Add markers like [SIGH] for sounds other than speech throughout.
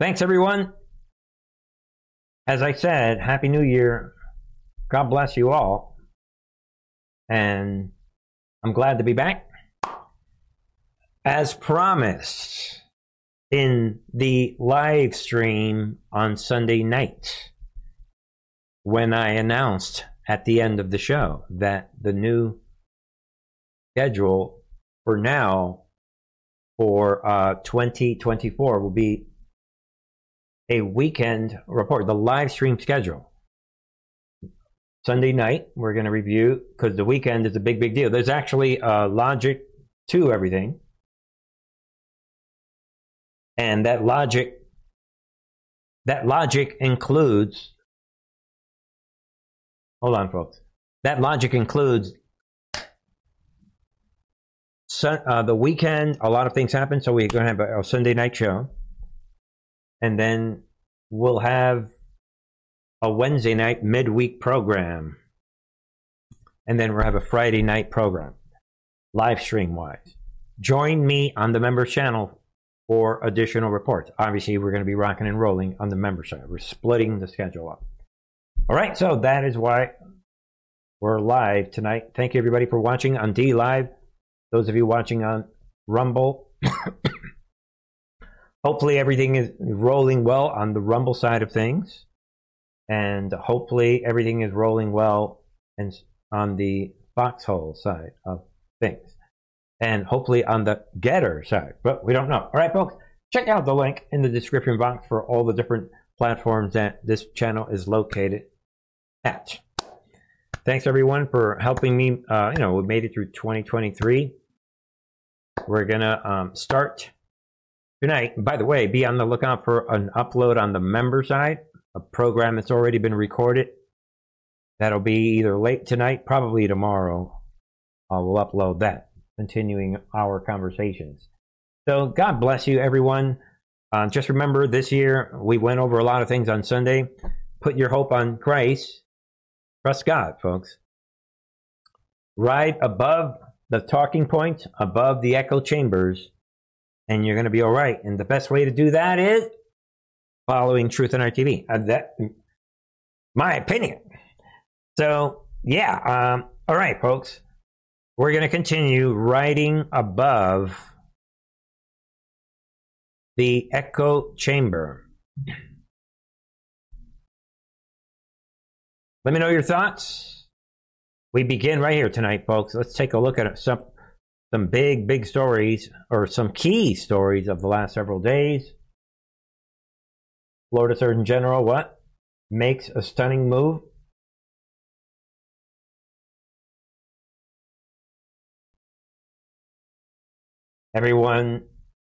Thanks, everyone. As I said, Happy New Year. God bless you all. And I'm glad to be back. As promised in the live stream on Sunday night, when I announced at the end of the show that the new schedule for now for uh, 2024 will be a weekend report, the live stream schedule. Sunday night, we're going to review because the weekend is a big, big deal. There's actually uh, logic to everything. And that logic, that logic includes, hold on, folks. That logic includes uh, the weekend. A lot of things happen, so we're going to have a, a Sunday night show and then we'll have a Wednesday night midweek program, and then we'll have a Friday night program, live stream wise. Join me on the member channel for additional reports. Obviously, we're going to be rocking and rolling on the member side. We're splitting the schedule up. All right, so that is why we're live tonight. Thank you, everybody, for watching on DLive. Those of you watching on Rumble. Hopefully everything is rolling well on the Rumble side of things, and hopefully everything is rolling well and on the Foxhole side of things, and hopefully on the Gettr side. But we don't know. All right, folks, check out the link in the description box for all the different platforms that this channel is located at. Thanks everyone for helping me. Uh, you know, we made it through 2023. We're gonna um, start tonight. By the way, be on the lookout for an upload on the member side, a program that's already been recorded. That'll be either late tonight, probably tomorrow. Uh, we'll upload that, continuing our conversations. So, God bless you, everyone. Uh, just remember this year, we went over a lot of things on Sunday. Put your hope on Christ. Trust God, folks. Ride above the talking points, above the echo chambers and you're going to be all right. And the best way to do that is following Truth and Art TV. Uh, that, my opinion. So yeah, um, all right, folks. We're going to continue riding above the echo chamber. Let me know your thoughts. We begin right here tonight, folks. Let's take a look at some some big, big stories or some key stories of the last several days. Florida Surgeon General, what? Makes a stunning move. Everyone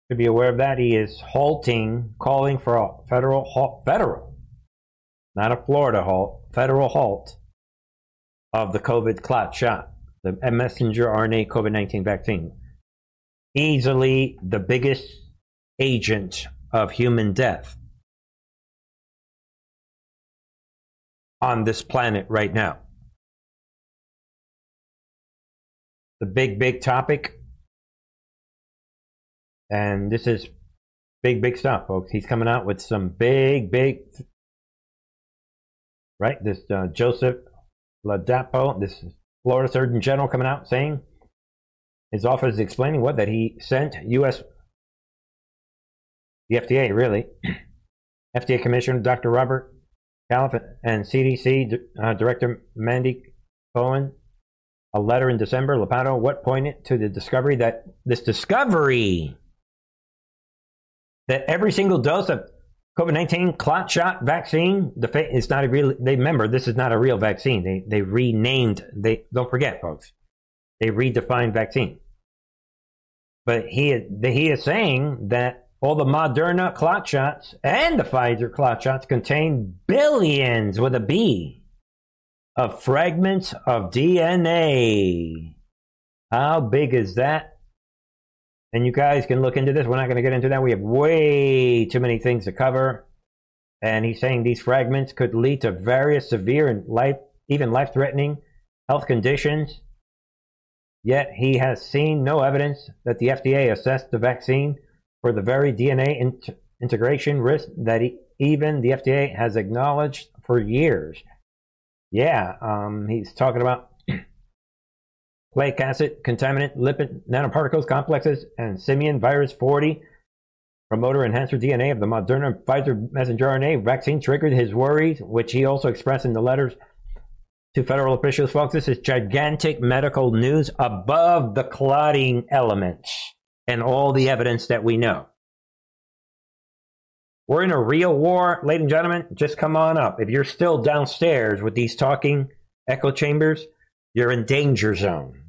should be aware of that. He is halting, calling for a federal halt, federal, not a Florida halt, federal halt of the COVID clot shot the messenger RNA COVID 19 vaccine. Easily the biggest agent of human death on this planet right now. The big, big topic. And this is big, big stuff, folks. He's coming out with some big, big, right? This uh, Joseph Ladapo, this is Florida Surgeon General coming out saying his office is explaining what that he sent U.S. the FDA really [CLEARS THROAT] FDA Commissioner Dr. Robert Califf and CDC uh, Director Mandy Cohen a letter in December. Ladapo what pointed to the discovery that this discovery that every single dose of COVID 19 clot shot vaccine, the fa- it's not a real, they remember this is not a real vaccine. They, they renamed, they don't forget, folks, they redefined vaccine. But he, he is saying that all the Moderna clot shots and the Pfizer clot shots contain billions with a B of fragments of DNA. How big is that? And you guys can look into this. We're not going to get into that. We have way too many things to cover. And he's saying these fragments could lead to various severe and life, even life threatening health conditions. Yet he has seen no evidence that the FDA assessed the vaccine for the very DNA integration risk that he, even the FDA has acknowledged for years. Yeah, um, he's talking about nucleic acid, contaminant, lipid nanoparticles, complexes, and simian virus 40 promoter enhancer DNA of the Moderna Pfizer messenger RNA vaccine triggered his worries, which he also expressed in the letters to federal officials. Folks, this is gigantic medical news above the clotting elements and all the evidence that we know. We're in a real war, ladies and gentlemen. Just come on up. If you're still downstairs with these talking echo chambers, you're in danger zone.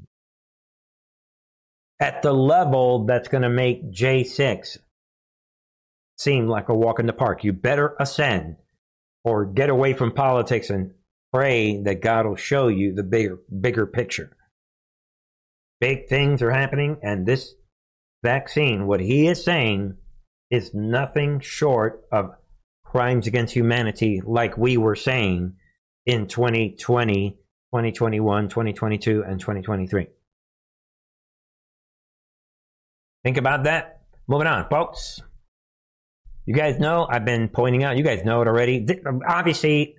At the level that's going to make J6 seem like a walk in the park. You better ascend or get away from politics and pray that God will show you the bigger bigger picture. Big things are happening and this vaccine, what he is saying is nothing short of crimes against humanity like we were saying in 2020, 2021, 2022 and 2023. Think about that. Moving on, folks. You guys know I've been pointing out. You guys know it already. Obviously,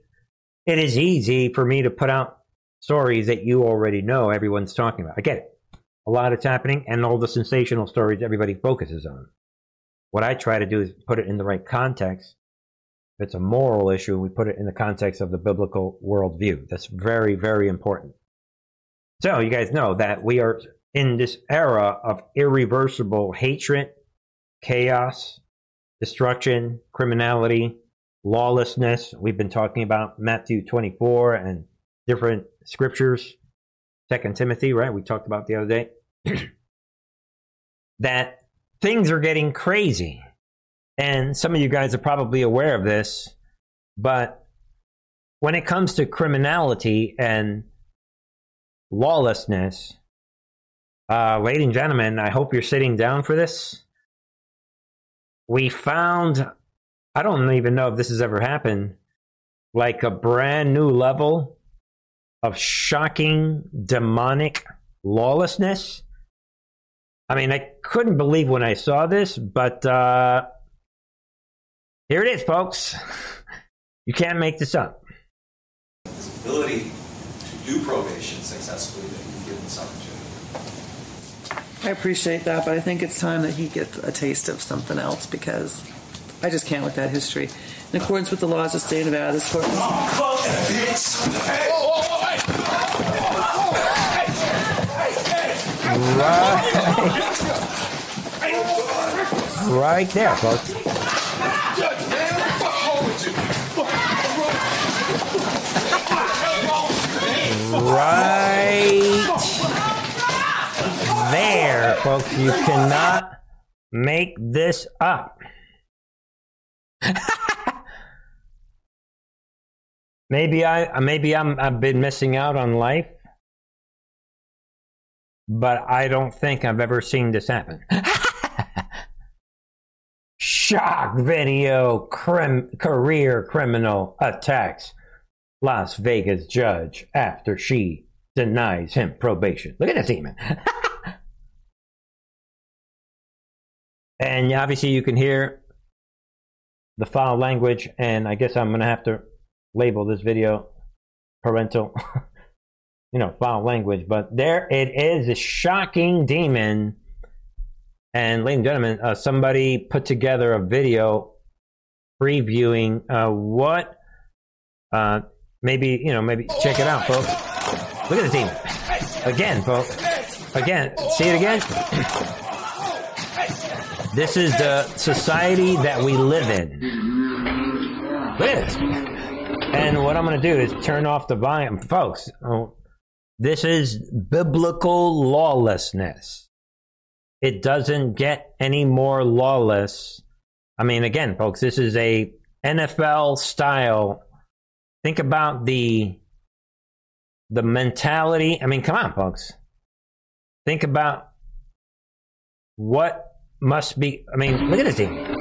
it is easy for me to put out stories that you already know everyone's talking about. I get it. A lot is happening, and all the sensational stories everybody focuses on. What I try to do is put it in the right context. If it's a moral issue, and we put it in the context of the biblical worldview. That's very, very important. So, you guys know that we are in this era of irreversible hatred, chaos, destruction, criminality, lawlessness. We've been talking about Matthew 24 and different scriptures. Second Timothy, right? We talked about the other day. [CLEARS THROAT] that things are getting crazy. And some of you guys are probably aware of this, but when it comes to criminality and lawlessness, uh, ladies and gentlemen, I hope you're sitting down for this we found I don't even know if this has ever happened, like a brand new level of shocking demonic lawlessness. I mean, I couldn't believe when I saw this, but uh, here it is, folks. You can't make this up. His ability to do probation successfully that you've given this opportunity. I appreciate that, but I think it's time that he gets a taste of something else because I just can't with that history. In accordance with the laws of the state of Nevada, this court. Right, right there, folks. Right there, folks. You cannot make this up. [LAUGHS] maybe I maybe I'm I've been missing out on life, but I don't think I've ever seen this happen. [LAUGHS] Shock video crim, career criminal attacks Las Vegas judge after she denies him probation. Look at this [LAUGHS] demon. And obviously, you can hear the foul language, and I guess I'm going to have to label this video parental, [LAUGHS] you know, foul language. But there it is, a shocking demon. And, ladies and gentlemen, uh, somebody put together a video previewing uh, what, uh, maybe, you know, maybe check it out, folks. Look at the team Again, folks. Again. See it again? This is the society that we live in. Look at this. And what I'm going to do is turn off the volume. Folks, oh, this is biblical lawlessness. It doesn't get any more lawless. I mean, again, folks, this is a NFL style. Think about the the mentality. I mean, come on, folks. Think about what must be. I mean, look at this team.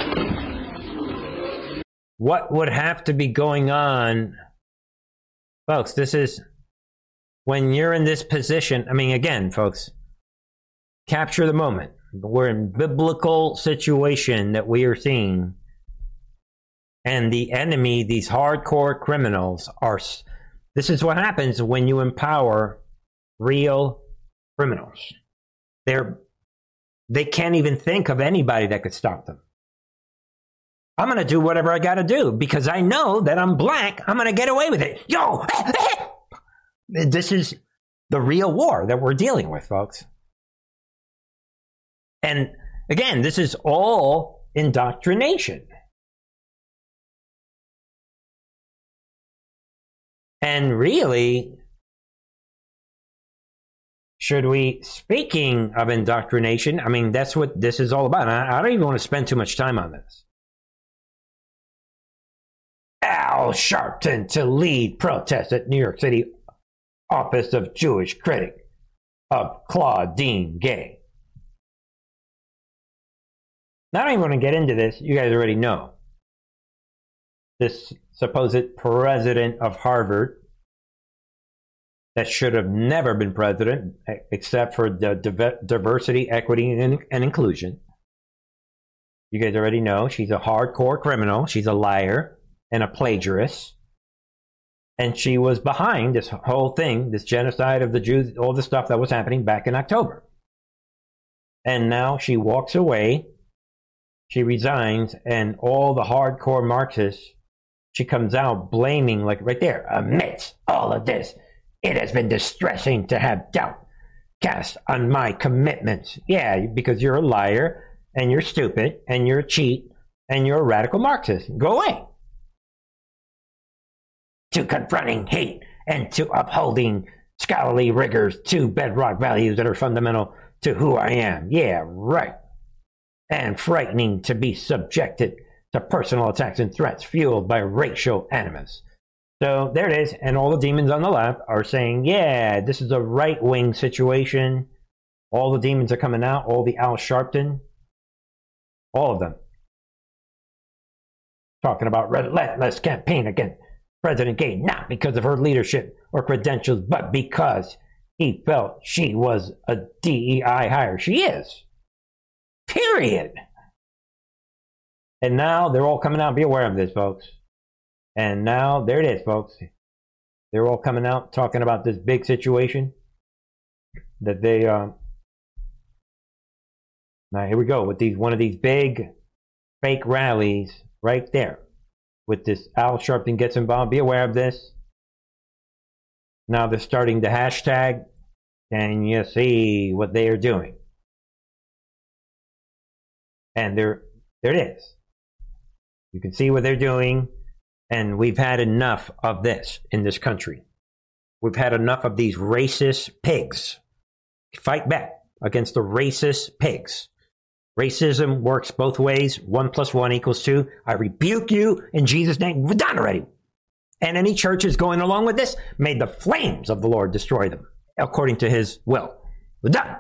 What would have to be going on, folks? This is when you're in this position. I mean, again, folks, capture the moment. We're in biblical situation that we are seeing And the enemy, these hardcore criminals, are. This is what happens when you empower real criminals. They're they can't even think of anybody that could stop them. I'm going to do whatever I got to do because I know that I'm black. I'm going to get away with it. Yo, [LAUGHS] this is the real war that we're dealing with, folks. And again, this is all indoctrination. And really, should we, speaking of indoctrination, I mean, that's what this is all about. I, I don't even want to spend too much time on this. Al Sharpton to lead protest at New York City office of Jewish critic of Claudine Gay. Now, I don't even want to get into this. You guys already know. This supposed president of Harvard that should have never been president except for the diversity, equity, and, and inclusion. You guys already know she's a hardcore criminal. She's a liar and a plagiarist. And she was behind this whole thing, this genocide of the Jews, all the stuff that was happening back in October. And now she walks away, she resigns, and all the hardcore Marxists, she comes out blaming, like right there, amidst all of this it has been distressing to have doubt cast on my commitments. Yeah, because you're a liar and you're stupid and you're a cheat and you're a radical Marxist. Go away. To confronting hate and to upholding scholarly rigors, two bedrock values that are fundamental to who I am. Yeah, right. And frightening to be subjected to personal attacks and threats fueled by racial animus. So there it is. And all the demons on the left are saying, yeah, this is a right wing situation. All the demons are coming out, all the Al Sharpton, all of them. Talking about relentless campaign against President Gay, not because of her leadership or credentials, but because he felt she was a DEI hire. She is. Period. And now they're all coming out. Be aware of this, folks. And now there it is, folks. They're all coming out talking about this big situation that they. Uh, now here we go with these one of these big fake rallies right there with this Al Sharpton gets involved. Be aware of this. Now they're starting the hashtag, and you see what they are doing. And there, there it is. You can see what they're doing. And we've had enough of this in this country. We've had enough of these racist pigs. Fight back against the racist pigs. Racism works both ways. One plus one equals two. I rebuke you in Jesus' name. We're done already. And any churches going along with this, may the flames of the Lord destroy them according to his will. We're done.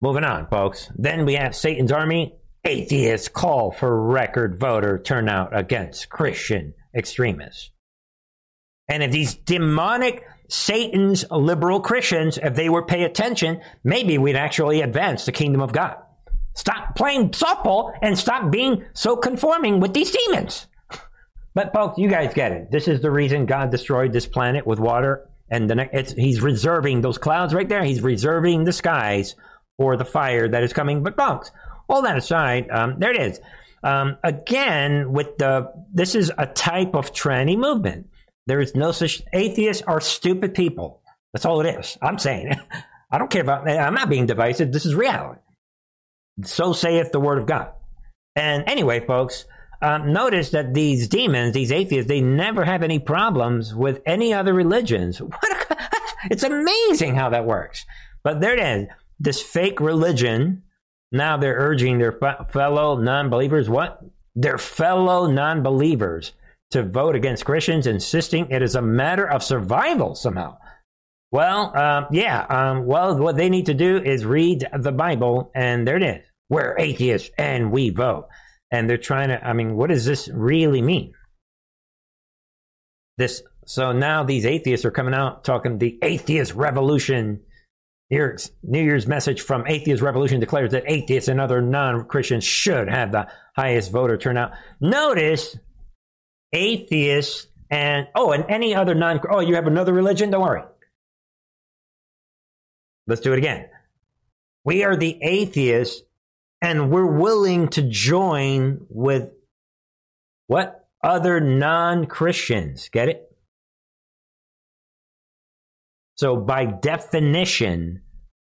Moving on, folks. Then we have Satan's army Atheists call for record voter turnout against Christian extremists. And if these demonic Satan's liberal Christians, if they would pay attention, maybe we'd actually advance the kingdom of God. Stop playing softball and stop being so conforming with these demons. But folks, you guys get it. This is the reason God destroyed this planet with water, and the He's reserving those clouds right there. He's reserving the skies for the fire that is coming. But folks, all that aside, um, there it is. Um, again, with the this is a type of tranny movement. There is no such atheists are stupid people. That's all it is. I'm saying. [LAUGHS] I don't care about. I'm not being divisive. This is reality. So saith the word of God. And anyway, folks, um, notice that these demons, these atheists, they never have any problems with any other religions. [LAUGHS] What? A, [LAUGHS] it's amazing how that works. But there it is. This fake religion now they're urging their fellow non believers, what? Their fellow non believers to vote against Christians, insisting it is a matter of survival somehow. Well, um, yeah, um, well, what they need to do is read the Bible, and there it is. We're atheists and we vote. And they're trying to, I mean, what does this really mean? This, so now these atheists are coming out talking the atheist revolution Here's New Year's message from Atheist Revolution declares that atheists and other non Christians should have the highest voter turnout. Notice atheists and, oh, and any other non, oh, you have another religion? Don't worry. Let's do it again. We are the atheists and we're willing to join with what? Other non Christians. Get it? So, by definition,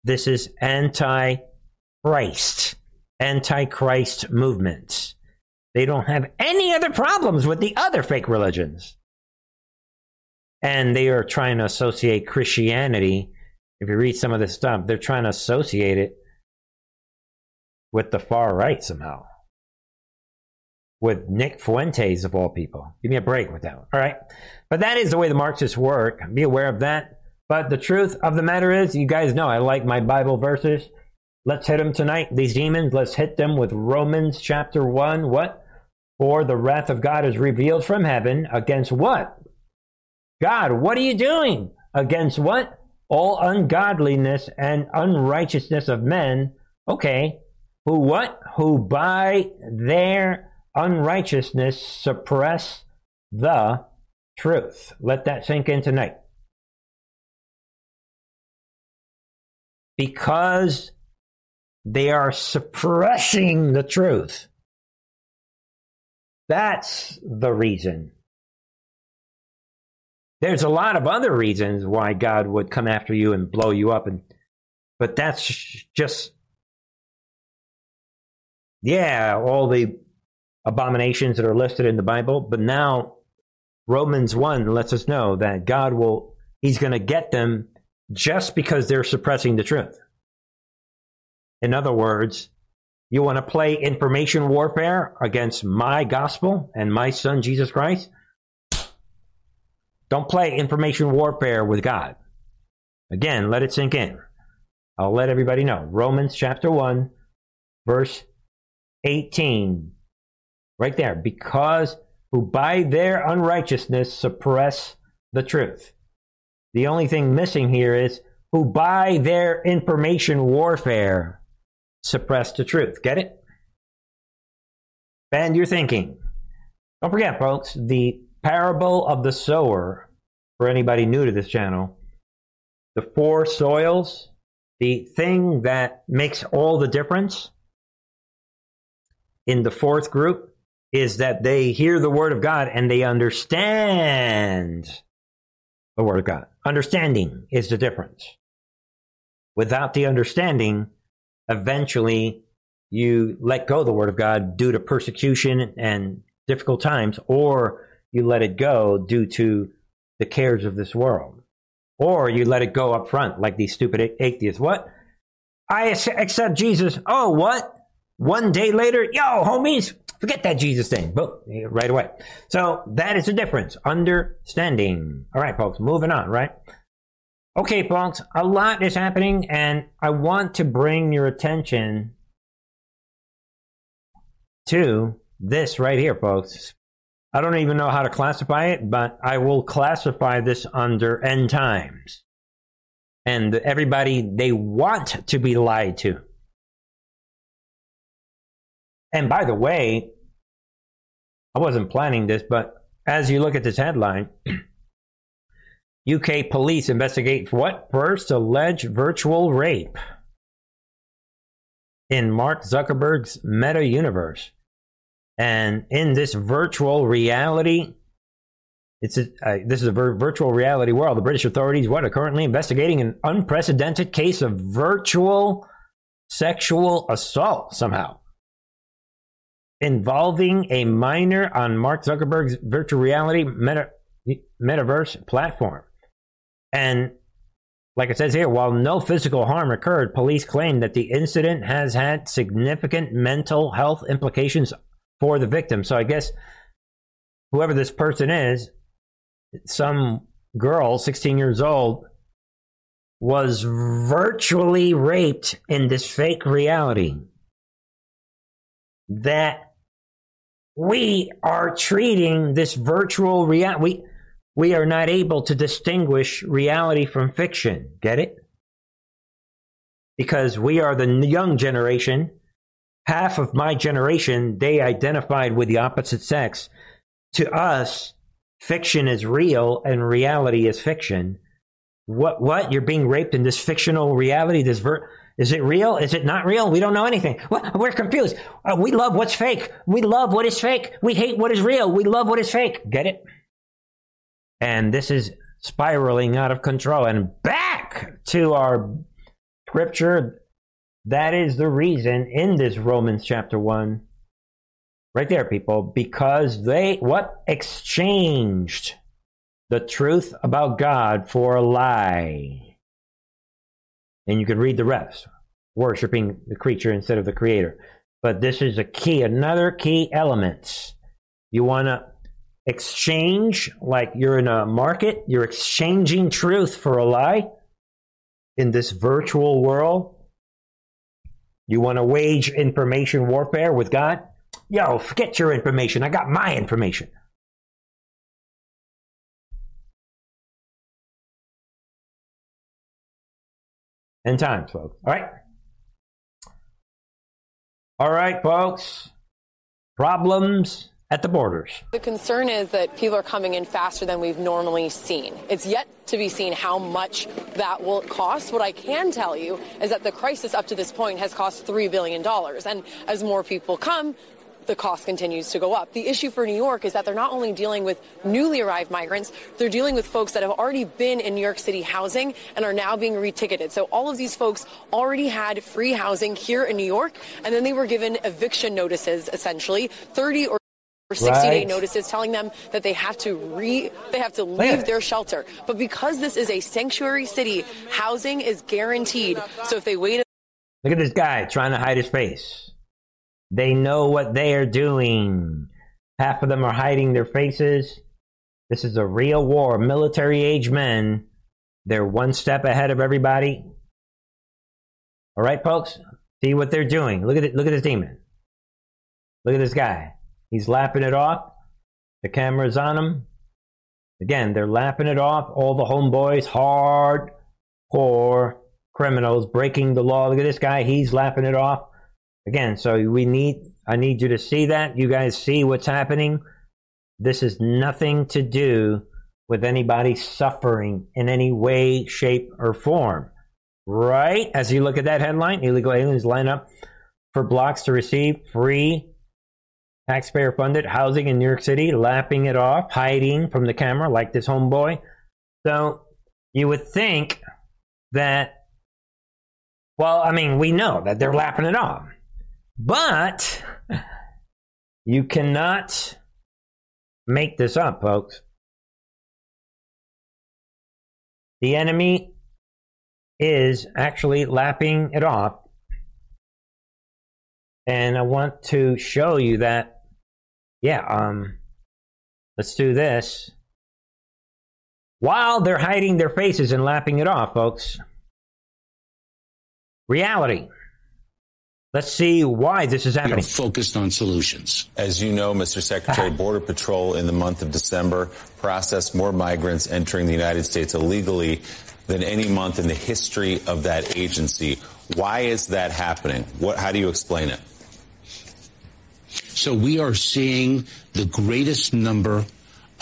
this is anti Christ, anti Christ movements. They don't have any other problems with the other fake religions. And they are trying to associate Christianity. If you read some of this stuff, they're trying to associate it with the far right somehow. With Nick Fuentes, of all people. Give me a break with that one. All right. But that is the way the Marxists work. Be aware of that. But the truth of the matter is, you guys know I like my Bible verses. Let's hit them tonight. These demons, let's hit them with Romans chapter 1. What? For the wrath of God is revealed from heaven against what? God, what are you doing? Against what? All ungodliness and unrighteousness of men. Okay. Who what? Who by their unrighteousness suppress the truth. Let that sink in tonight. Because they are suppressing the truth. That's the reason. There's a lot of other reasons why God would come after you and blow you up and but that's just yeah, all the abominations that are listed in the Bible, but now Romans 1 lets us know that God will he's going to get them just because they're suppressing the truth. In other words, you want to play information warfare against my gospel and my son Jesus Christ? Don't play information warfare with God. Again, let it sink in. I'll let everybody know. Romans chapter 1, verse 18. Right there. Because who by their unrighteousness suppress the truth. The only thing missing here is who by their information warfare suppress the truth. Get it? Bend your thinking. Don't forget, folks, the parable of the sower, for anybody new to this channel, the four soils, the thing that makes all the difference in the fourth group is that they hear the word of God and they understand the Word of God. Understanding is the difference. Without the understanding, eventually you let go the Word of God due to persecution and difficult times, or you let it go due to the cares of this world. Or you let it go up front, like these stupid atheists. What? I accept Jesus. Oh, what? One day later, yo, homies, Forget that Jesus thing. Boom, right away. So that is the difference. Understanding. All right, folks, moving on, right? Okay, folks, a lot is happening, and I want to bring your attention to this right here, folks. I don't even know how to classify it, but I will classify this under end times. And everybody, they want to be lied to. And by the way, I wasn't planning this, but as you look at this headline, [CLEARS THROAT] UK police investigate what first alleged virtual rape in Mark Zuckerberg's meta universe. And in this virtual reality, it's a, uh, this is a vir- virtual reality world. The British authorities what are currently investigating an unprecedented case of virtual sexual assault somehow involving a minor on Mark Zuckerberg's virtual reality meta, metaverse platform. And like it says here, while no physical harm occurred, police claim that the incident has had significant mental health implications for the victim. So I guess whoever this person is, some girl, 16 years old, was virtually raped in this fake reality. That we are treating this virtual reality. We, we are not able to distinguish reality from fiction. Get it? because we are the young generation. Half of my generation, they identified with the opposite sex. To us, fiction is real and reality is fiction. What? What? You're being raped in this fictional reality? This ver- is it real? Is it not real? We don't know anything. We're confused. Uh, we love what's fake. We love what is fake. We hate what is real. We love what is fake. Get it? And this is spiraling out of control. And back to our scripture. That is the reason in this Romans chapter 1. Right there, people. Because they, what? Exchanged the truth about God for a lie and you could read the rest, worshiping the creature instead of the creator. But this is a key, another key element. You want to exchange, like you're in a market, you're exchanging truth for a lie in this virtual world. You want to wage information warfare with God? Yo, forget your information. I got my information. End times, folks. All right. All right, folks. Problems at the borders. The concern is that people are coming in faster than we've normally seen. It's yet to be seen how much that will cost. What I can tell you is that the crisis up to this point has cost $3 billion. And as more people come, the cost continues to go up. The issue for New York is that they're not only dealing with newly arrived migrants, they're dealing with folks that have already been in New York City housing and are now being reticketed. So all of these folks already had free housing here in New York, and then they were given eviction notices, essentially, 30 or 60 right. day notices telling them that they have to re they have to leave their shelter. But because this is a sanctuary city, housing is guaranteed. So if they wait Look at this guy trying to hide his face. They know what they are doing. Half of them are hiding their faces. This is a real war. Military age men. They're one step ahead of everybody. All right, folks. See what they're doing. Look at it. Look at this demon. Look at this guy. He's lapping it off. The camera's on him. Again, they're lapping it off. All the homeboys, hard, poor criminals breaking the law. Look at this guy. He's lapping it off. Again, so we need I need you to see that. You guys see what's happening. This is nothing to do with anybody suffering in any way, shape, or form. Right? As you look at that headline, illegal aliens line up for blocks to receive free taxpayer funded housing in New York City, lapping it off, hiding from the camera like this homeboy. So you would think that, well, I mean, we know that they're lapping it off. But you cannot make this up, folks. The enemy is actually lapping it off. And I want to show you that, yeah, um, let's do this. While they're hiding their faces and lapping it off, folks, reality. Let's see why this is happening. We are focused on solutions. As you know, Mr. Secretary, ah. Border Patrol in the month of December processed more migrants entering the United States illegally than any month in the history of that agency. Why is that happening? What, how do you explain it? So we are seeing the greatest number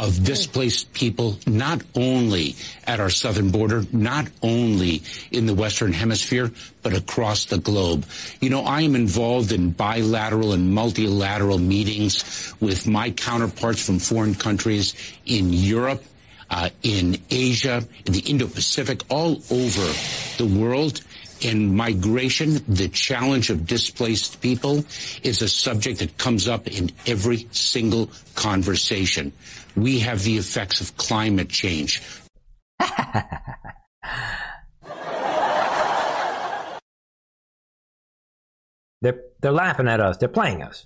of displaced people, not only at our southern border, not only in the Western Hemisphere, but across the globe. You know, I am involved in bilateral and multilateral meetings with my counterparts from foreign countries in Europe, uh, in Asia, in the Indo-Pacific, all over the world. In migration, the challenge of displaced people is a subject that comes up in every single conversation we have the effects of climate change. [LAUGHS] they're, they're laughing at us. They're playing us.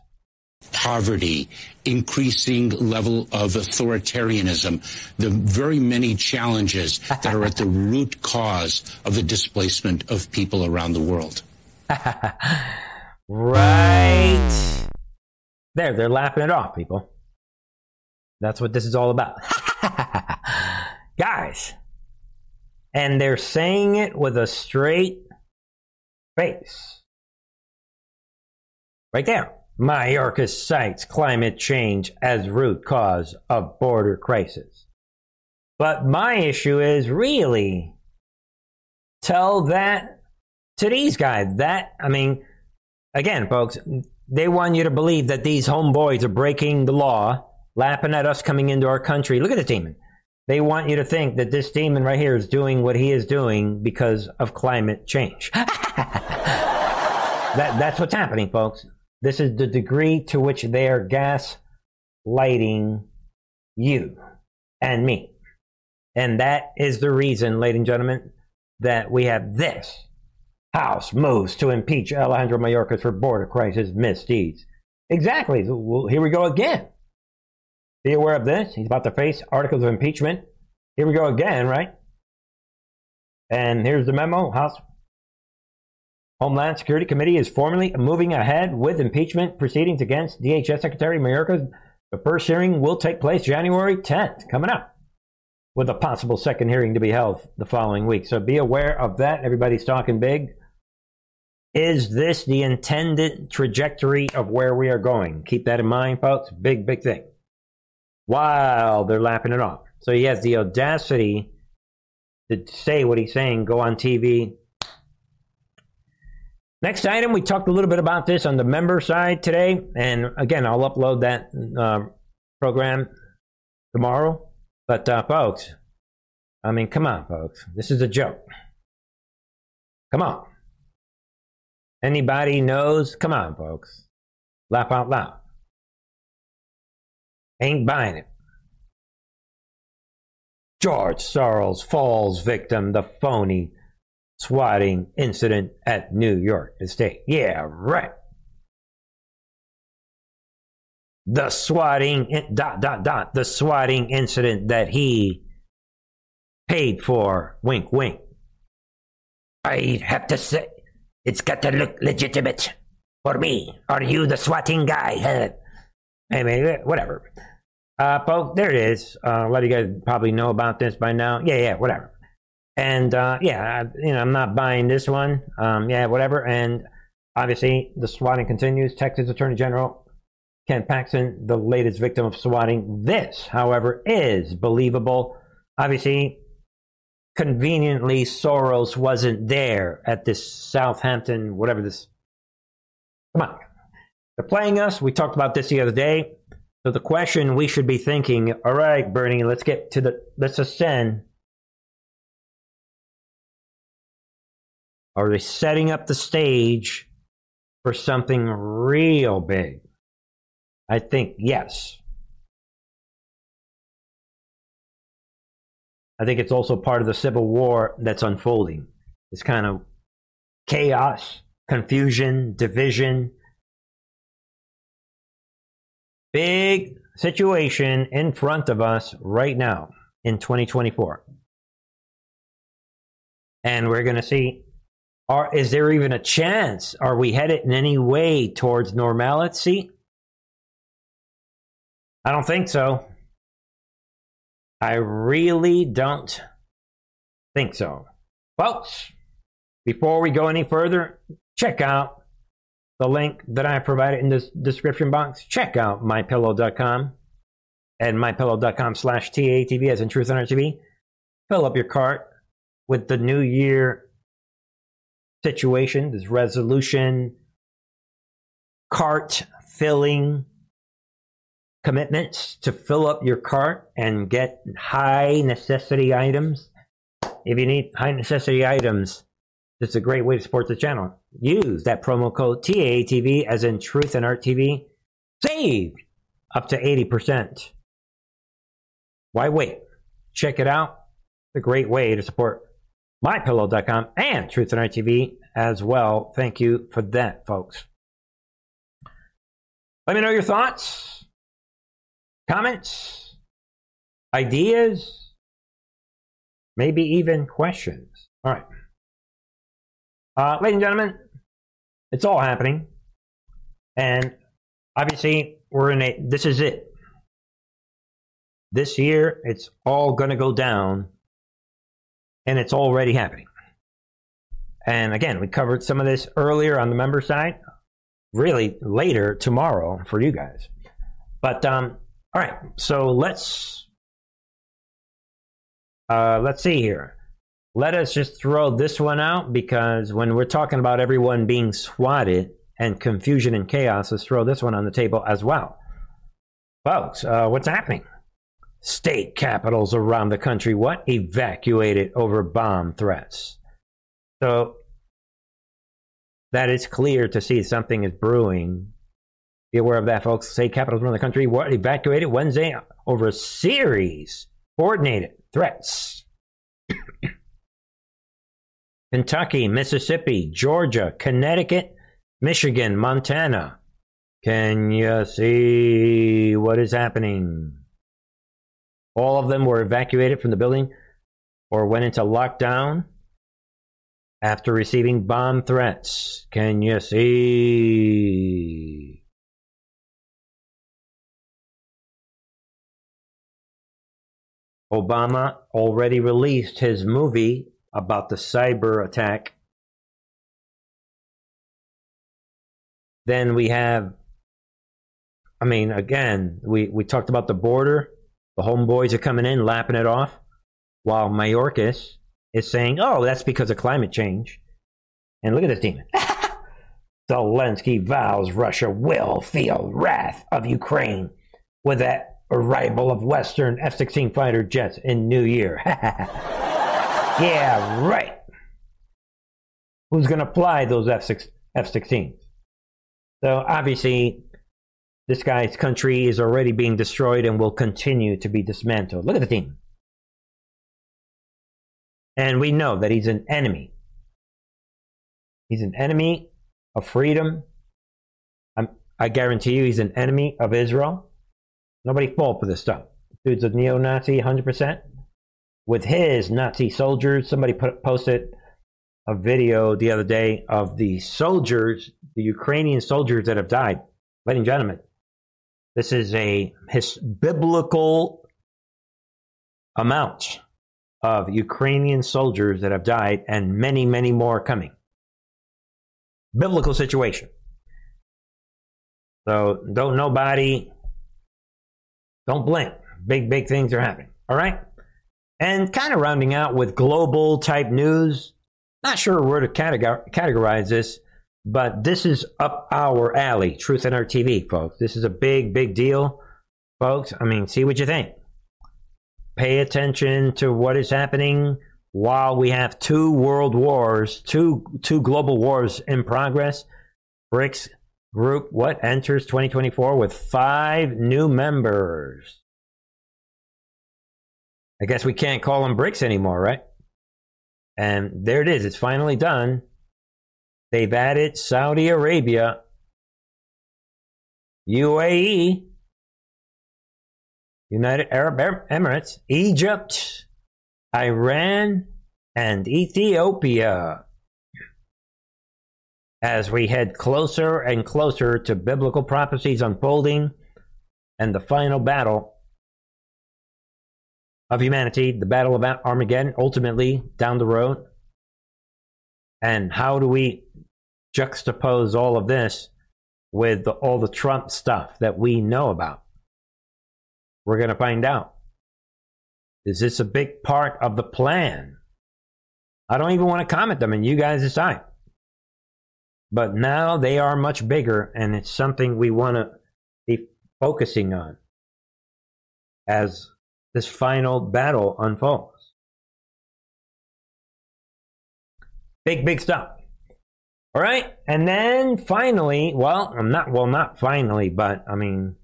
Poverty, increasing level of authoritarianism, the very many challenges that are at the [LAUGHS] root cause of the displacement of people around the world. [LAUGHS] right. There, they're laughing it off, people. That's what this is all about. [LAUGHS] Guys. And they're saying it with a straight face. Right there. Mayorkas cites climate change as root cause of border crisis. But my issue is really tell that to these guys. That, I mean, again, folks, they want you to believe that these homeboys are breaking the law, laughing at us coming into our country. Look at the demon. They want you to think that this demon right here is doing what he is doing because of climate change. [LAUGHS] that, that's what's happening, folks. This is the degree to which they are gas lighting you and me. And that is the reason, ladies and gentlemen, that we have this House moves to impeach Alejandro Mayorkas for border crisis misdeeds. Exactly. Well, here we go again. Be aware of this. He's about to face articles of impeachment. Here we go again, right? And here's the memo. House Homeland Security Committee is formally moving ahead with impeachment proceedings against DHS Secretary Mayorkas. The first hearing will take place January 10th, coming up, with a possible second hearing to be held the following week. So be aware of that. Everybody's talking big. Is this the intended trajectory of where we are going? Keep that in mind, folks. Big, big thing. While they're lapping it off. So he has the audacity to say what he's saying, go on TV, Next item, we talked a little bit about this on the member side today. And again, I'll upload that uh, program tomorrow. But, uh, folks, I mean, come on, folks. This is a joke. Come on. Anybody knows? Come on, folks. Laugh out loud. Ain't buying it. George Soros falls victim, the phony swatting incident at New York State. Yeah, right. The swatting dot dot dot the swatting incident that he paid for. Wink, wink. I have to say, it's got to look legitimate for me. Are you the swatting guy? Mean, whatever. Uh, folks, there it is. Uh, a lot of you guys probably know about this by now. Yeah, yeah, whatever. And uh, yeah, I, you know, I'm not buying this one. Um, yeah, whatever. And obviously, the swatting continues. Texas Attorney General Ken Paxton, the latest victim of swatting. This, however, is believable. Obviously, conveniently, Soros wasn't there at this Southampton, whatever this. Come on. They're playing us. We talked about this the other day. So the question we should be thinking, all right, Bernie, let's get to the, let's ascend Are they setting up the stage for something real big? I think yes. I think it's also part of the civil war that's unfolding. This kind of chaos, confusion, division. Big situation in front of us right now in 2024. And we're going to see are, is there even a chance? Are we headed in any way towards normality? I don't think so. I really don't think so. Folks, before we go any further, check out the link that I provided in the description box. Check out mypillow.com and mypillow.com slash TATV as in Truth on TV. Fill up your cart with the new year situation, this resolution, cart filling commitments to fill up your cart and get high necessity items. If you need high necessity items, this is a great way to support the channel. Use that promo code TAATV as in Truth and Art TV. Save up to 80%. Why wait? Check it out. It's a great way to support mypillow.com and Truth and Art TV as well. Thank you for that, folks. Let me know your thoughts, comments, ideas, maybe even questions. All right. Uh, ladies and gentlemen, it's all happening. And obviously, we're in a, this is it. This year, it's all going to go down and it's already happening. And again, we covered some of this earlier on the member side, really later tomorrow for you guys. But um, all right, so let's uh, let's see here. Let us just throw this one out because when we're talking about everyone being swatted and confusion and chaos, let's throw this one on the table as well. Folks, uh, what's happening? State capitals around the country, what? Evacuated over bomb threats. So that is clear to see something is brewing. Be aware of that, folks. State capitals around the country, what? Evacuated Wednesday over a series coordinated threats. Kentucky, Mississippi, Georgia, Connecticut, Michigan, Montana. Can you see what is happening? All of them were evacuated from the building or went into lockdown after receiving bomb threats. Can you see? Obama already released his movie about the cyber attack. Then we have, I mean, again, we, we talked about the border. The homeboys are coming in, lapping it off, while Mayorkas is saying, oh, that's because of climate change. And look at this demon. [LAUGHS] Zelensky vows Russia will feel wrath of Ukraine with that arrival of Western F 16 fighter jets in New Year. [LAUGHS] yeah, right. Who's going to fly those F 16s? So obviously, this guy's country is already being destroyed and will continue to be dismantled. Look at the team. And we know that he's an enemy. He's an enemy of freedom. I'm, I guarantee you he's an enemy of Israel. Nobody fall for this stuff. Dude's a neo Nazi 100%. With his Nazi soldiers, somebody put, posted a video the other day of the soldiers, the Ukrainian soldiers that have died. Ladies and gentlemen, this is a his biblical amount of Ukrainian soldiers that have died, and many, many more coming. Biblical situation. So don't nobody, don't blink. Big, big things are happening. All right. And kind of rounding out with global type news. Not sure where to categorize this, but this is up our alley. Truth and Art TV, folks. This is a big, big deal, folks. I mean, see what you think pay attention to what is happening while we have two world wars, two two global wars in progress. BRICS group what enters 2024 with five new members. I guess we can't call them BRICS anymore, right? And there it is. It's finally done. They've added Saudi Arabia, UAE, United Arab Emirates, Egypt, Iran, and Ethiopia. As we head closer and closer to biblical prophecies unfolding and the final battle of humanity, the battle of Armageddon, ultimately down the road. And how do we juxtapose all of this with the, all the Trump stuff that we know about? We're going to find out. Is this a big part of the plan? I don't even want to comment them, and you guys decide. But now they are much bigger, and it's something we want to be focusing on as this final battle unfolds. Big, big stuff. All right. And then finally, well, I'm not, well, not finally, but I mean,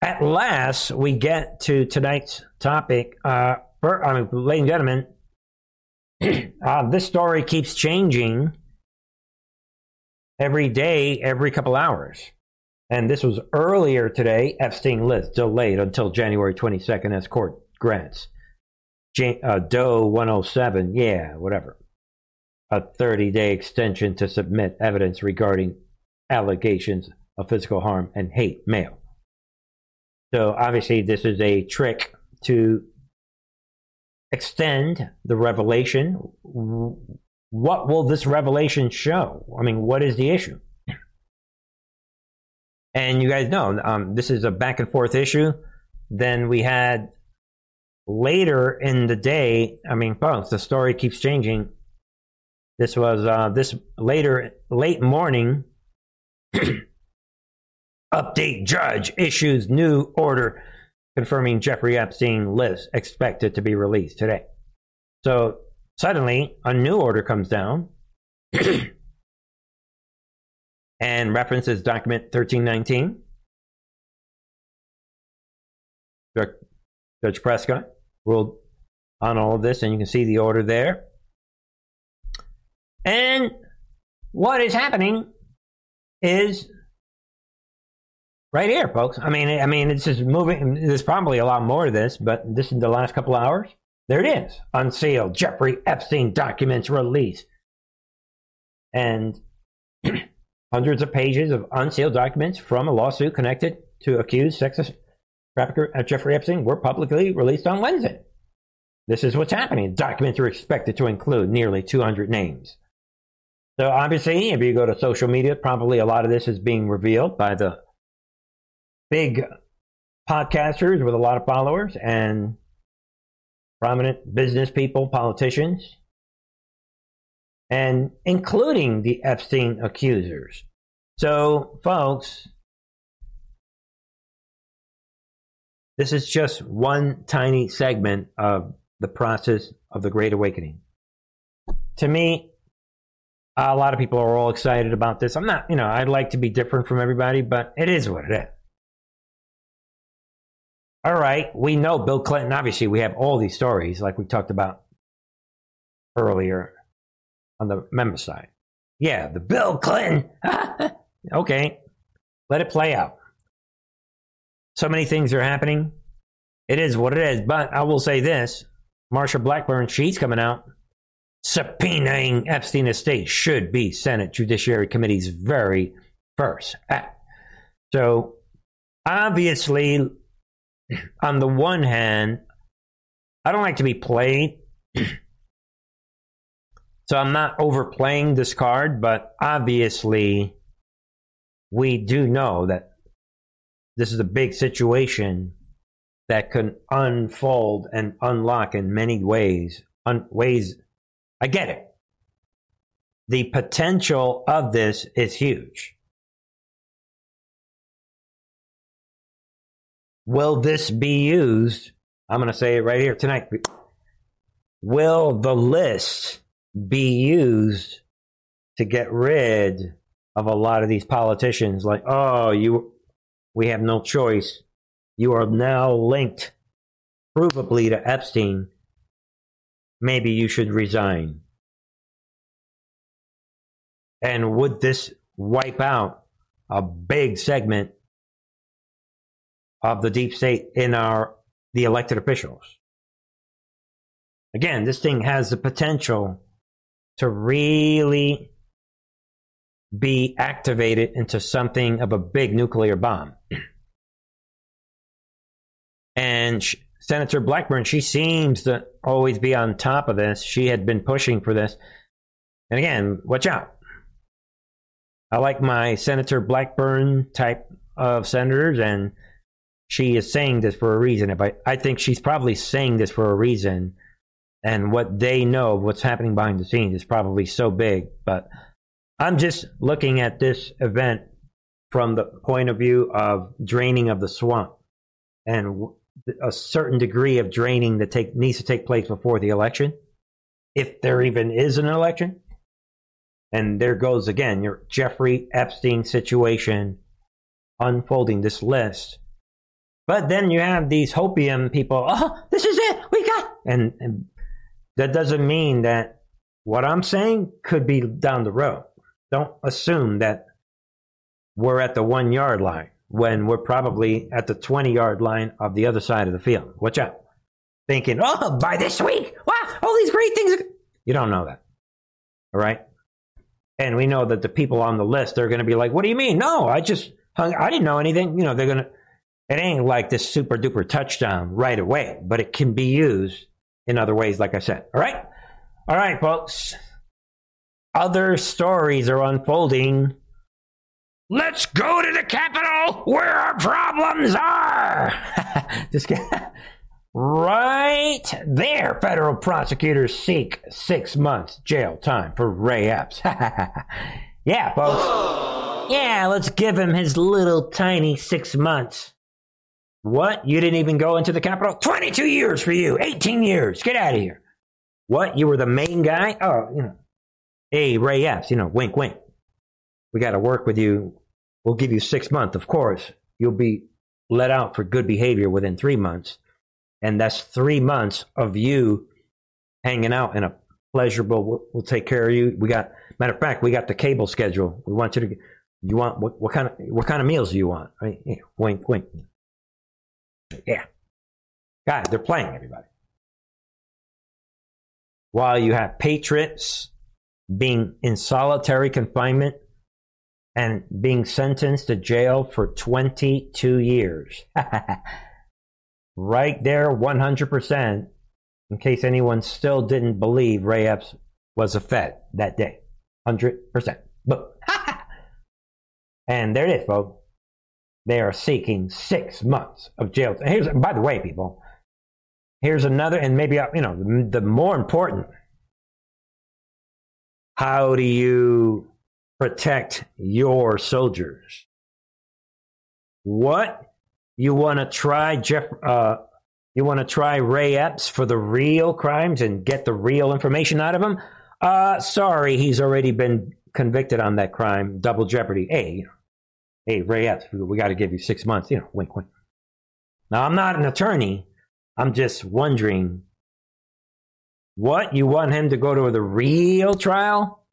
at last, we get to tonight's topic. Uh, for, I mean, ladies and gentlemen, [CLEARS THROAT] uh, this story keeps changing every day, every couple hours. And this was earlier today. Epstein list delayed until January 22nd as court grants. Jan- uh, Doe 107, yeah, whatever. A 30 day extension to submit evidence regarding allegations of physical harm and hate mail. So obviously, this is a trick to extend the revelation what will this revelation show? I mean, what is the issue? And you guys know um, this is a back and forth issue. Then we had later in the day. I mean, folks, the story keeps changing. This was uh, this later late morning. [CLEARS THROAT] update: Judge issues new order confirming Jeffrey Epstein list expected to be released today. So suddenly, a new order comes down. [CLEARS THROAT] and references document 1319. Judge Preska ruled on all of this, and you can see the order there. And what is happening is right here, folks. I mean, I mean, it's just moving. There's probably a lot more of this, but this is the last couple hours. There it is, unsealed Jeffrey Epstein documents released, and [CLEARS THROAT] hundreds of pages of unsealed documents from a lawsuit connected to accused sex trafficker uh, Jeffrey Epstein were publicly released on Wednesday. This is what's happening. Documents are expected to include nearly 200 names. So obviously, if you go to social media, probably a lot of this is being revealed by the big podcasters with a lot of followers and prominent business people, politicians, and including the Epstein accusers. So, folks, this is just one tiny segment of the process of the Great Awakening. To me, a lot of people are all excited about this. I'm not, you know, I'd like to be different from everybody, but it is what it is. All right, we know Bill Clinton. Obviously, we have all these stories, like we talked about earlier on the member side. Yeah, the Bill Clinton. [LAUGHS] okay, let it play out. So many things are happening. It is what it is. But I will say this Marsha Blackburn, she's coming out subpoenaing Epstein estate should be Senate Judiciary Committee's very first act. So obviously, on the one hand, I don't like to be played [CLEARS THROAT] So I'm not overplaying this card, but obviously we do know that this is a big situation that can unfold and unlock in many ways. Un- ways, I get it. The potential of this is huge. Will this be used? I'm going to say it right here tonight. Will the list be used to get rid of a lot of these politicians like oh you we have no choice. You are now linked provably to epstein. Maybe you should resign. And would this wipe out a big segment of the deep state in our the elected officials? Again this thing has the potential to really be activated into something of a big nuclear bomb. And she, Senator Blackburn, she seems to always be on top of this. She had been pushing for this. And again, watch out. I like my Senator Blackburn type of senators, and she is saying this for a reason. If I, I think she's probably saying this for a reason and what they know of what's happening behind the scenes is probably so big. But I'm just looking at this event from the point of view of draining of the swamp and a certain degree of draining that take, needs to take place before the election, if there even is an election. And there goes again your Jeffrey Epstein situation unfolding this list. But then you have these hopium people. Oh, this is it. We got and, and that doesn't mean that what I'm saying could be down the road. Don't assume that we're at the one yard line when we're probably at the 20 yard line of the other side of the field. Watch out. Thinking, oh, by this week, wow, all these great things. You don't know that. All right. And we know that the people on the list they're going to be like, what do you mean? No, I just hung, I didn't know anything. You know, they're going to, it ain't like this super duper touchdown right away, but it can be used in other ways, like I said. All right? All right, folks. other stories are unfolding. Let's go to the Capitol where our problems are. [LAUGHS] Just right there, federal prosecutors seek six months jail time for Ray Epps. [LAUGHS] yeah, folks. Yeah, let's give him his little tiny six months. What? You didn't even go into the Capitol? 22 years for you. 18 years. Get out of here. What? You were the main guy? Oh, you know. Hey, Ray Epps, you know, wink, wink. We got to work with you. We'll give you six months, of course. You'll be let out for good behavior within three months. And that's three months of you hanging out in a pleasurable, we'll, we'll take care of you. We got, matter of fact, we got the cable schedule. We want you to, you want, what, what kind of, what kind of meals do you want? Right? Yeah, wink, wink. Yeah. Guys, they're playing everybody. While you have patriots being in solitary confinement and being sentenced to jail for 22 years. [LAUGHS] right there, 100%, in case anyone still didn't believe Ray Epps was a Fed that day. 100%. Boom. [LAUGHS] and there it is, folks. They are seeking six months of jail. Here's, by the way, people, here's another, and maybe, you know, the more important how do you protect your soldiers? What you want to try, Jeff? Uh, you want to try Ray Epps for the real crimes and get the real information out of him? Uh, sorry, he's already been convicted on that crime, double jeopardy. Hey, hey, Ray Epps, we got to give you six months. You know, wink, wink. Now, I'm not an attorney. I'm just wondering what? You want him to go to the real trial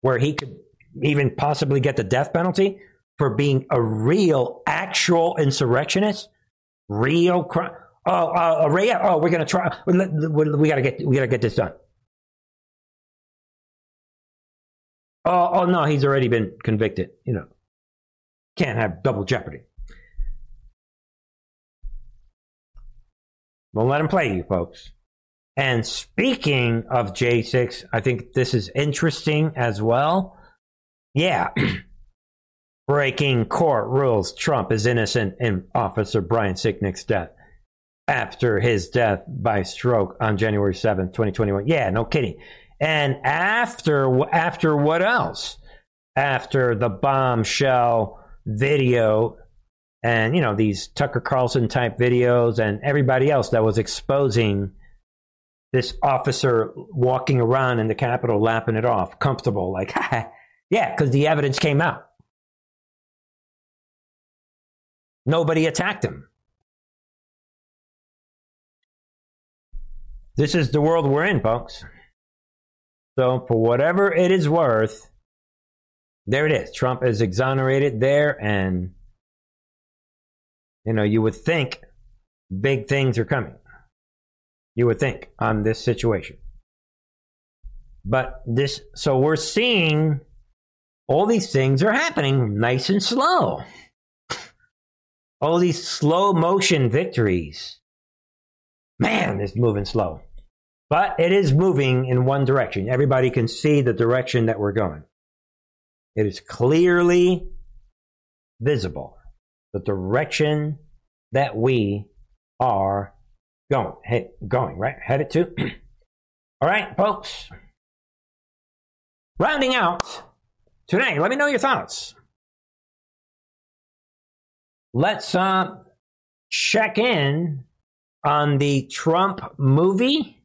where he could even possibly get the death penalty for being a real, actual insurrectionist? Real crime? Oh, uh, Ray, oh, we're going to try. We, we got to get, we got to get this done. Oh, oh no, he's already been convicted. You know, can't have double jeopardy. Won't let him play you, folks. And speaking of J6, I think this is interesting as well. Yeah. [CLEARS THROAT] Breaking court rules Trump is innocent in Officer Brian Sicknick's death after his death by stroke on January 7th, 2021. Yeah, no kidding. And after after what else? After the bombshell video and you know these Tucker Carlson type videos and everybody else that was exposing this officer walking around in the Capitol lapping it off, comfortable, like, [LAUGHS] yeah, because the evidence came out. Nobody attacked him. This is the world we're in, folks. So, for whatever it is worth, there it is. Trump is exonerated there, and, you know, you would think big things are coming you would think, on this situation. But this, so we're seeing all these things are happening nice and slow. All these slow motion victories. Man, it's moving slow. But it is moving in one direction. Everybody can see the direction that we're going. It is clearly visible the direction that we are going, head, going, right? Headed to. [CLEARS THROAT] All right, folks. Rounding out today, let me know your thoughts. Let's uh, check in on the Trump movie.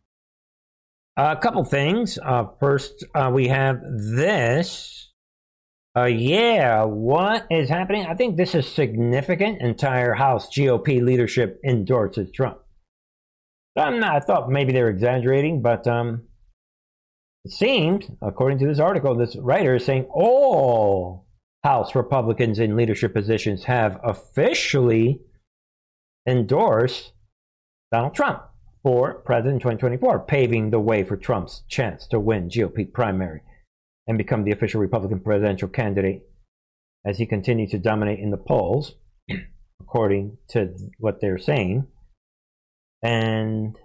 A couple things. Uh, first, uh, we have this. Uh, yeah, what is happening? I think this is significant. Entire House GOP leadership endorses Trump. I'm not, I thought maybe they were exaggerating, but um, it seems, according to this article, this writer is saying all House Republicans in leadership positions have officially endorsed Donald Trump for president in 2024, paving the way for Trump's chance to win GOP primary and become the official Republican presidential candidate as he continued to dominate in the polls, [CLEARS THROAT] according to what they're saying and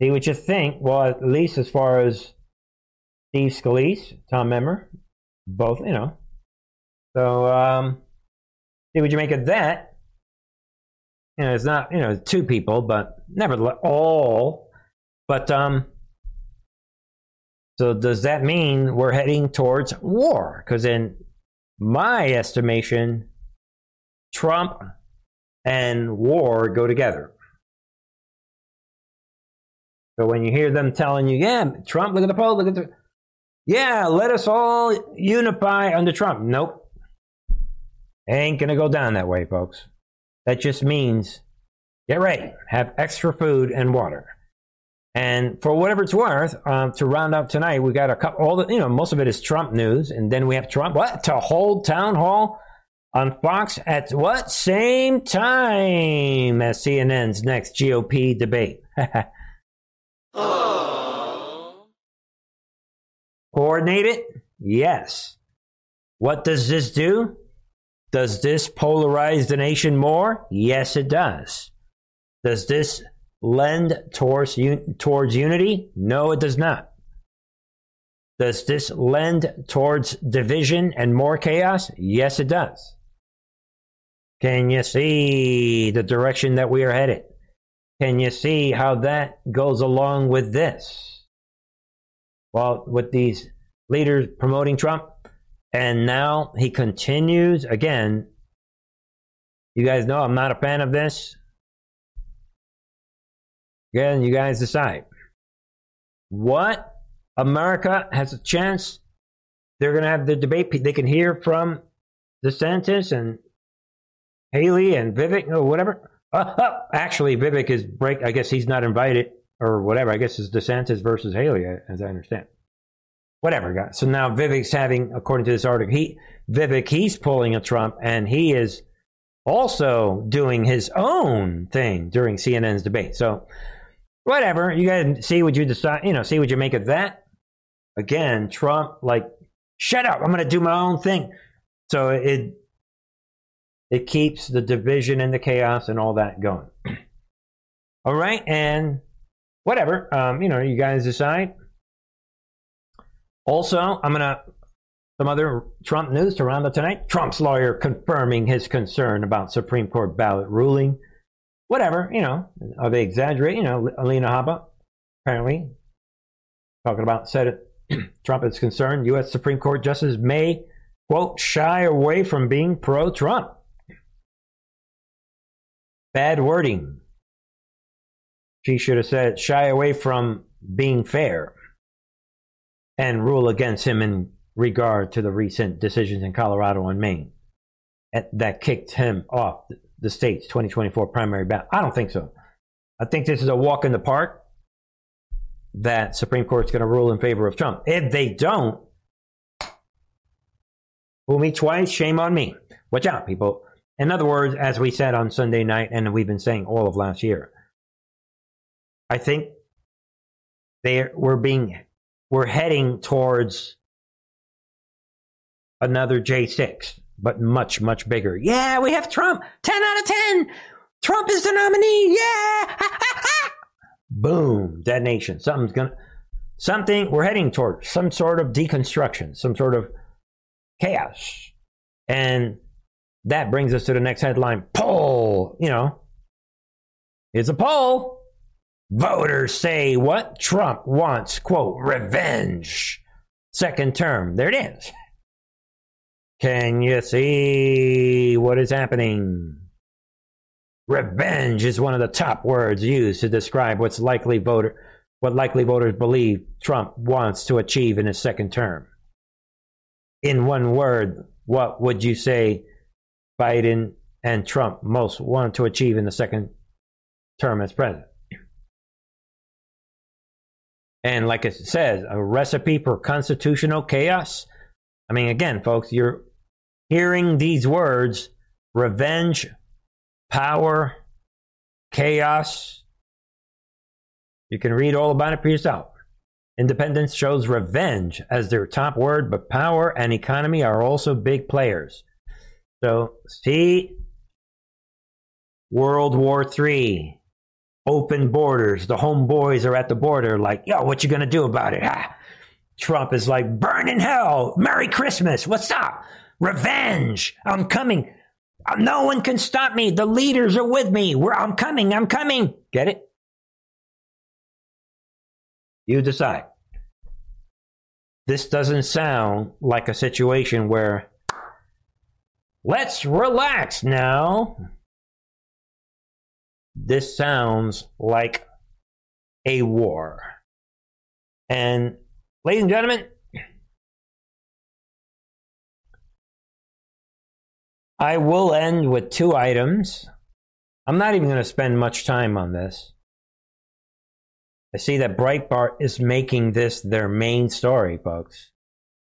see what you think. Well, at least as far as Steve Scalise, Tom Emmer, both, you know. So, um, see what you make of that. You know, it's not, you know, two people, but nevertheless, all. But, um, so does that mean we're heading towards war? Because in my estimation, Trump and war go together. So when you hear them telling you, yeah, Trump, look at the poll, look at the, yeah, let us all unify under Trump. Nope. Ain't going to go down that way, folks. That just means get ready, have extra food and water. And for whatever it's worth, um, to round out tonight, we got a couple, all the, you know, most of it is Trump news. And then we have Trump, what? To hold town hall on Fox at what? Same time as CNN's next GOP debate. [LAUGHS] Coordinate it? Yes. What does this do? Does this polarize the nation more? Yes, it does. Does this lend towards, un- towards unity? No, it does not. Does this lend towards division and more chaos? Yes, it does. Can you see the direction that we are headed? Can you see how that goes along with this? Well, with these leaders promoting Trump, and now he continues again. You guys know I'm not a fan of this. Again, you guys decide. What America has a chance. They're going to have the debate. They can hear from DeSantis and Haley and Vivek or whatever. Uh, uh, actually, Vivek is break. I guess he's not invited or whatever. I guess it's DeSantis versus Haley, as I understand. Whatever, guys. So now Vivek's having, according to this article, he Vivek he's pulling a Trump, and he is also doing his own thing during CNN's debate. So whatever, you guys see what you decide. You know, see what you make of that. Again, Trump like, shut up. I'm going to do my own thing. So it it keeps the division and the chaos and all that going. [CLEARS THROAT] all right, and whatever. Um, you know, you guys decide. Also, I'm gonna some other Trump news to round up tonight. Trump's lawyer confirming his concern about Supreme Court ballot ruling. Whatever, you know, are they exaggerating? You know, Alina Habba apparently talking about said. [CLEARS THROAT] Trump is concerned U.S. Supreme Court justices may quote shy away from being pro-Trump. Bad wording. She should have said shy away from being fair and rule against him in regard to the recent decisions in Colorado and Maine that kicked him off the state's 2024 primary ballot. I don't think so. I think this is a walk in the park that Supreme Court's going to rule in favor of Trump. If they don't, fool me twice, shame on me. Watch out, people. In other words, as we said on Sunday night, and we've been saying all of last year, I think they we're being we're heading towards another J6, but much much bigger. Yeah, we have Trump, ten out of ten. Trump is the nominee. Yeah, [LAUGHS] boom, detonation. Something's gonna something. We're heading toward some sort of deconstruction, some sort of chaos, and that brings us to the next headline poll. You know, it's a poll. Voters say what? Trump wants, quote, revenge. Second term. There it is. [LAUGHS] Can you see what is happening? Revenge is one of the top words used to describe what's likely voter what likely voters believe Trump wants to achieve in his second term. In one word, what would you say Biden and Trump most want to achieve in the second term as president. And like it says, a recipe for constitutional chaos. I mean, again, folks, you're hearing these words revenge, power, chaos. You can read all about it for yourself. Independents shows revenge as their top word, but power and economy are also big players. So, see, World War III, open borders. The homeboys are at the border, like, yo, what you gonna do about it? Ah. Trump is like, burn in hell. Merry Christmas. What's up? Revenge. I'm coming. No one can stop me. The leaders are with me. We're, I'm coming. I'm coming. Get it? You decide. This doesn't sound like a situation where let's relax now. This sounds like a war. And, ladies and gentlemen, I will end with two items. I'm not even going to spend much time on this. I see that Breitbart is making this their main story, folks.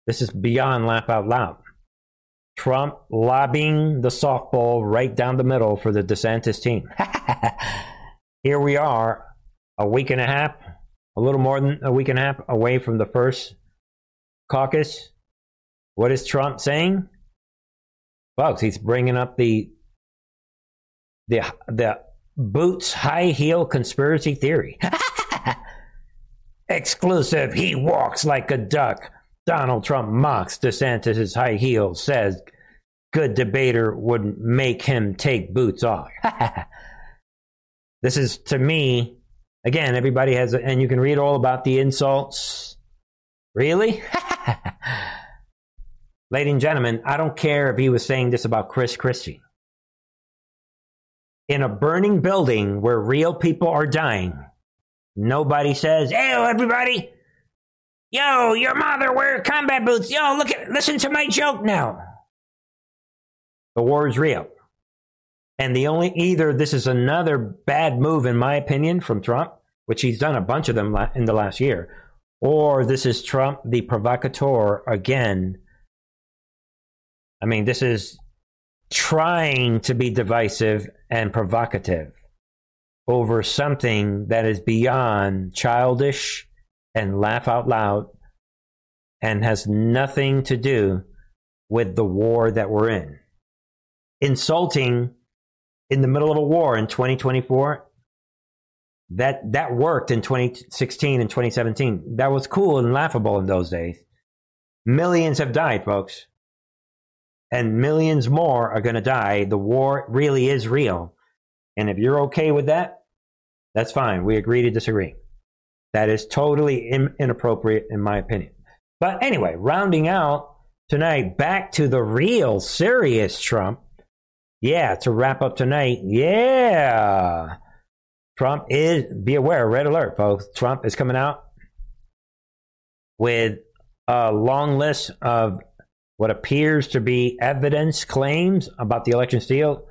This is beyond laugh out loud. Trump lobbying the softball right down the middle for the DeSantis team. [LAUGHS] Here we are, a week and a half, a little more than a week and a half away from the first caucus. What is Trump saying? Folks, he's bringing up the the the boots high heel conspiracy theory. [LAUGHS] Exclusive. He walks like a duck. Donald Trump mocks DeSantis' high heels, says good debater wouldn't make him take boots off. [LAUGHS] this is, to me, again, everybody has, a, and you can read all about the insults. Really? [LAUGHS] Ladies and gentlemen, I don't care if he was saying this about Chris Christie. In a burning building where real people are dying, nobody says, Hey, everybody, Yo, your mother wear combat boots. Yo, look at listen to my joke now. The war is real. And the only either this is another bad move in my opinion from Trump, which he's done a bunch of them in the last year, or this is Trump the provocateur again. I mean, this is trying to be divisive and provocative over something that is beyond childish and laugh out loud and has nothing to do with the war that we're in. Insulting in the middle of a war in 2024 that that worked in 2016 and 2017. That was cool and laughable in those days. Millions have died, folks. And millions more are going to die. The war really is real. And if you're okay with that, that's fine. We agree to disagree. That is totally in, inappropriate, in my opinion. But anyway, rounding out tonight, back to the real serious Trump. Yeah, to wrap up tonight, yeah. Trump is, be aware, red alert, folks. Trump is coming out with a long list of what appears to be evidence claims about the election steal.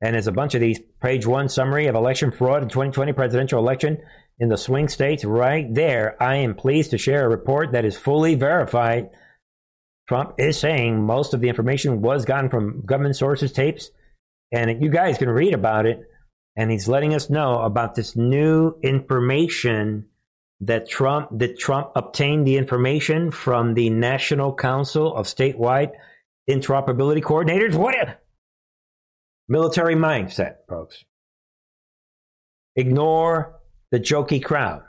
And there's a bunch of these. Page one summary of election fraud in 2020 presidential election in the swing states right there. I am pleased to share a report that is fully verified. Trump is saying most of the information was gotten from government sources, tapes, and you guys can read about it. And he's letting us know about this new information that Trump that Trump obtained the information from the National Council of Statewide Interoperability Coordinators. What military mindset, folks. Ignore the jokey crowd.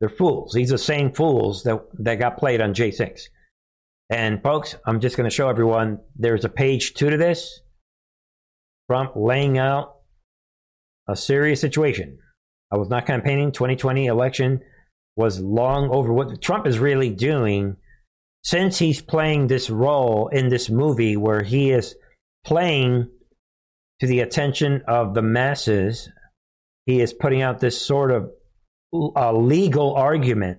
They're fools. These are the same fools that, that got played on J6. And folks, I'm just going to show everyone there's a page two to this. Trump laying out a serious situation. I was not campaigning. 2020 election was long over. What Trump is really doing, since he's playing this role in this movie where he is playing to the attention of the masses he is putting out this sort of uh, legal argument.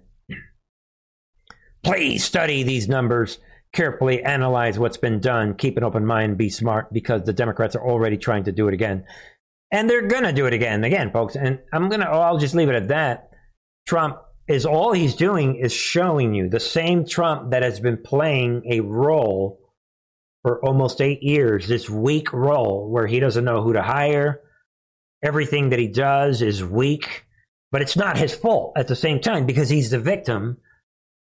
Please study these numbers carefully, analyze what's been done, keep an open mind, be smart, because the Democrats are already trying to do it again. And they're going to do it again, again, folks. And I'm going to, oh, I'll just leave it at that. Trump is all he's doing is showing you the same Trump that has been playing a role for almost eight years, this weak role where he doesn't know who to hire, everything that he does is weak, but it's not his fault at the same time because he's the victim.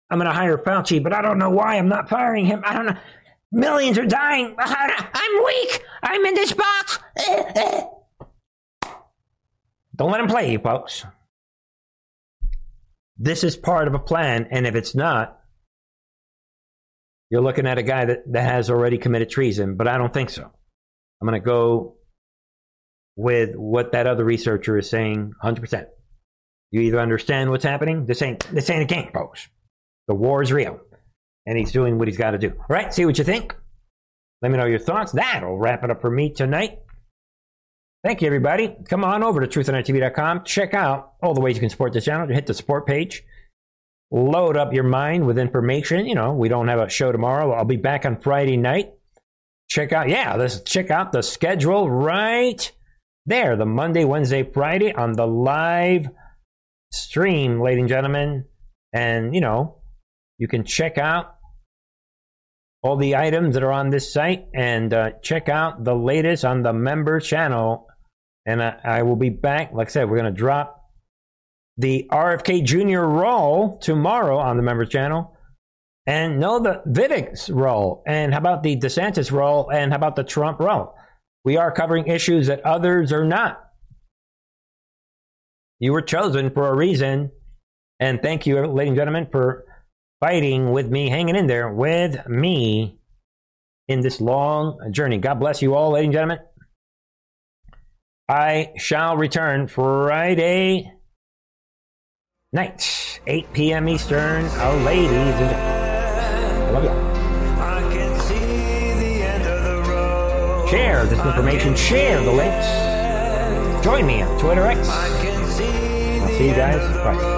I'm going to hire Fauci, but I don't know why I'm not firing him. I don't know. Millions are dying. [LAUGHS] I'm weak. I'm in this box. [LAUGHS] Don't let him play you, folks. This is part of a plan, and if it's not, you're looking at a guy that, that has already committed treason, but I don't think so. I'm going to go with what that other researcher is saying 100%. You either understand what's happening, this ain't, this ain't a game, folks. The war is real, and he's doing what he's got to do. All right, see what you think. Let me know your thoughts. That'll wrap it up for me tonight. Thank you, everybody. Come on over to truthandarttv.com. Check out all the ways you can support this channel. Hit the support page. Load up your mind with information. You know, we don't have a show tomorrow. I'll be back on Friday night. Check out, yeah, let's check out the schedule right there. The Monday, Wednesday, Friday on the live stream, ladies and gentlemen. And, you know, you can check out all the items that are on this site and uh, check out the latest on the member channel. And I, I will be back. Like I said, we're going to drop the RFK Jr. role tomorrow on the members channel. And know the Vivek's role. And how about the DeSantis role? And how about the Trump role? We are covering issues that others are not. You were chosen for a reason. And thank you, ladies and gentlemen, for fighting with me, hanging in there with me in this long journey. God bless you all, ladies and gentlemen. I shall return Friday night, 8 p.m. Eastern. Oh, ladies and gentlemen. I love you. Share this information, share the links. Join me on Twitter X. I'll see you guys. Bye.